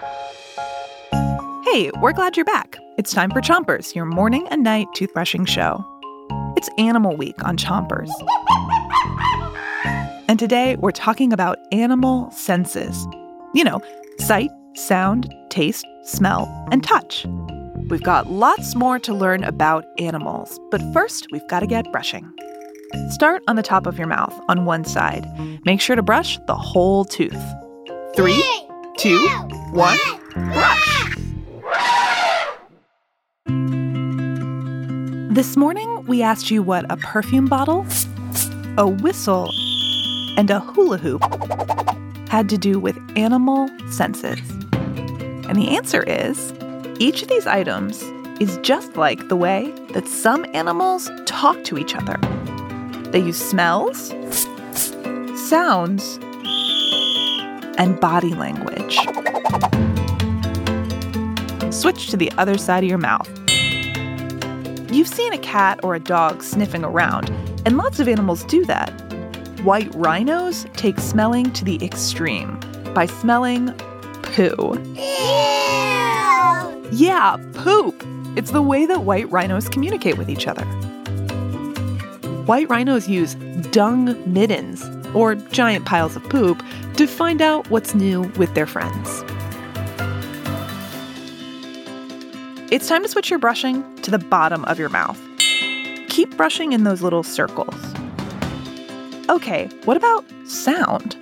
Hey, we're glad you're back. It's time for Chompers, your morning and night toothbrushing show. It's Animal Week on Chompers. And today we're talking about animal senses. You know, sight, sound, taste, smell, and touch. We've got lots more to learn about animals, but first we've got to get brushing. Start on the top of your mouth on one side. Make sure to brush the whole tooth. Three, two, one, brush! This morning, we asked you what a perfume bottle, a whistle, and a hula hoop had to do with animal senses. And the answer is each of these items is just like the way that some animals talk to each other. They use smells, sounds, and body language. Switch to the other side of your mouth. You've seen a cat or a dog sniffing around, and lots of animals do that. White rhinos take smelling to the extreme by smelling poo. Ew. Yeah, poop. It's the way that white rhinos communicate with each other. White rhinos use dung middens, or giant piles of poop, to find out what's new with their friends. It's time to switch your brushing to the bottom of your mouth. Keep brushing in those little circles. Okay, what about sound?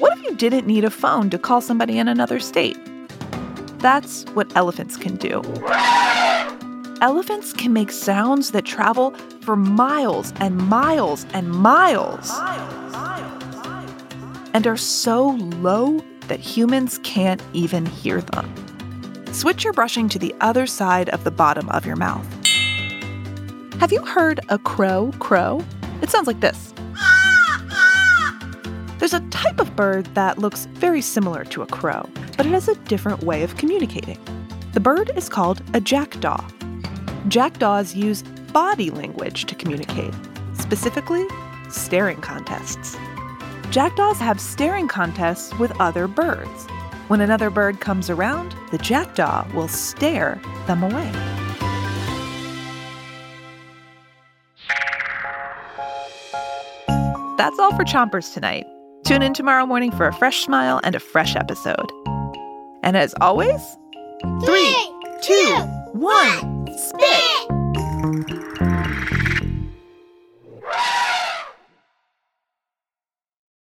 What if you didn't need a phone to call somebody in another state? That's what elephants can do. Elephants can make sounds that travel for miles and miles and miles. And are so low that humans can't even hear them. Switch your brushing to the other side of the bottom of your mouth. Have you heard a crow crow? It sounds like this. There's a type of bird that looks very similar to a crow, but it has a different way of communicating. The bird is called a jackdaw. Jackdaws use body language to communicate, specifically, staring contests. Jackdaws have staring contests with other birds. When another bird comes around, the jackdaw will stare them away. That's all for Chompers tonight. Tune in tomorrow morning for a fresh smile and a fresh episode. And as always, three, two, one, spit!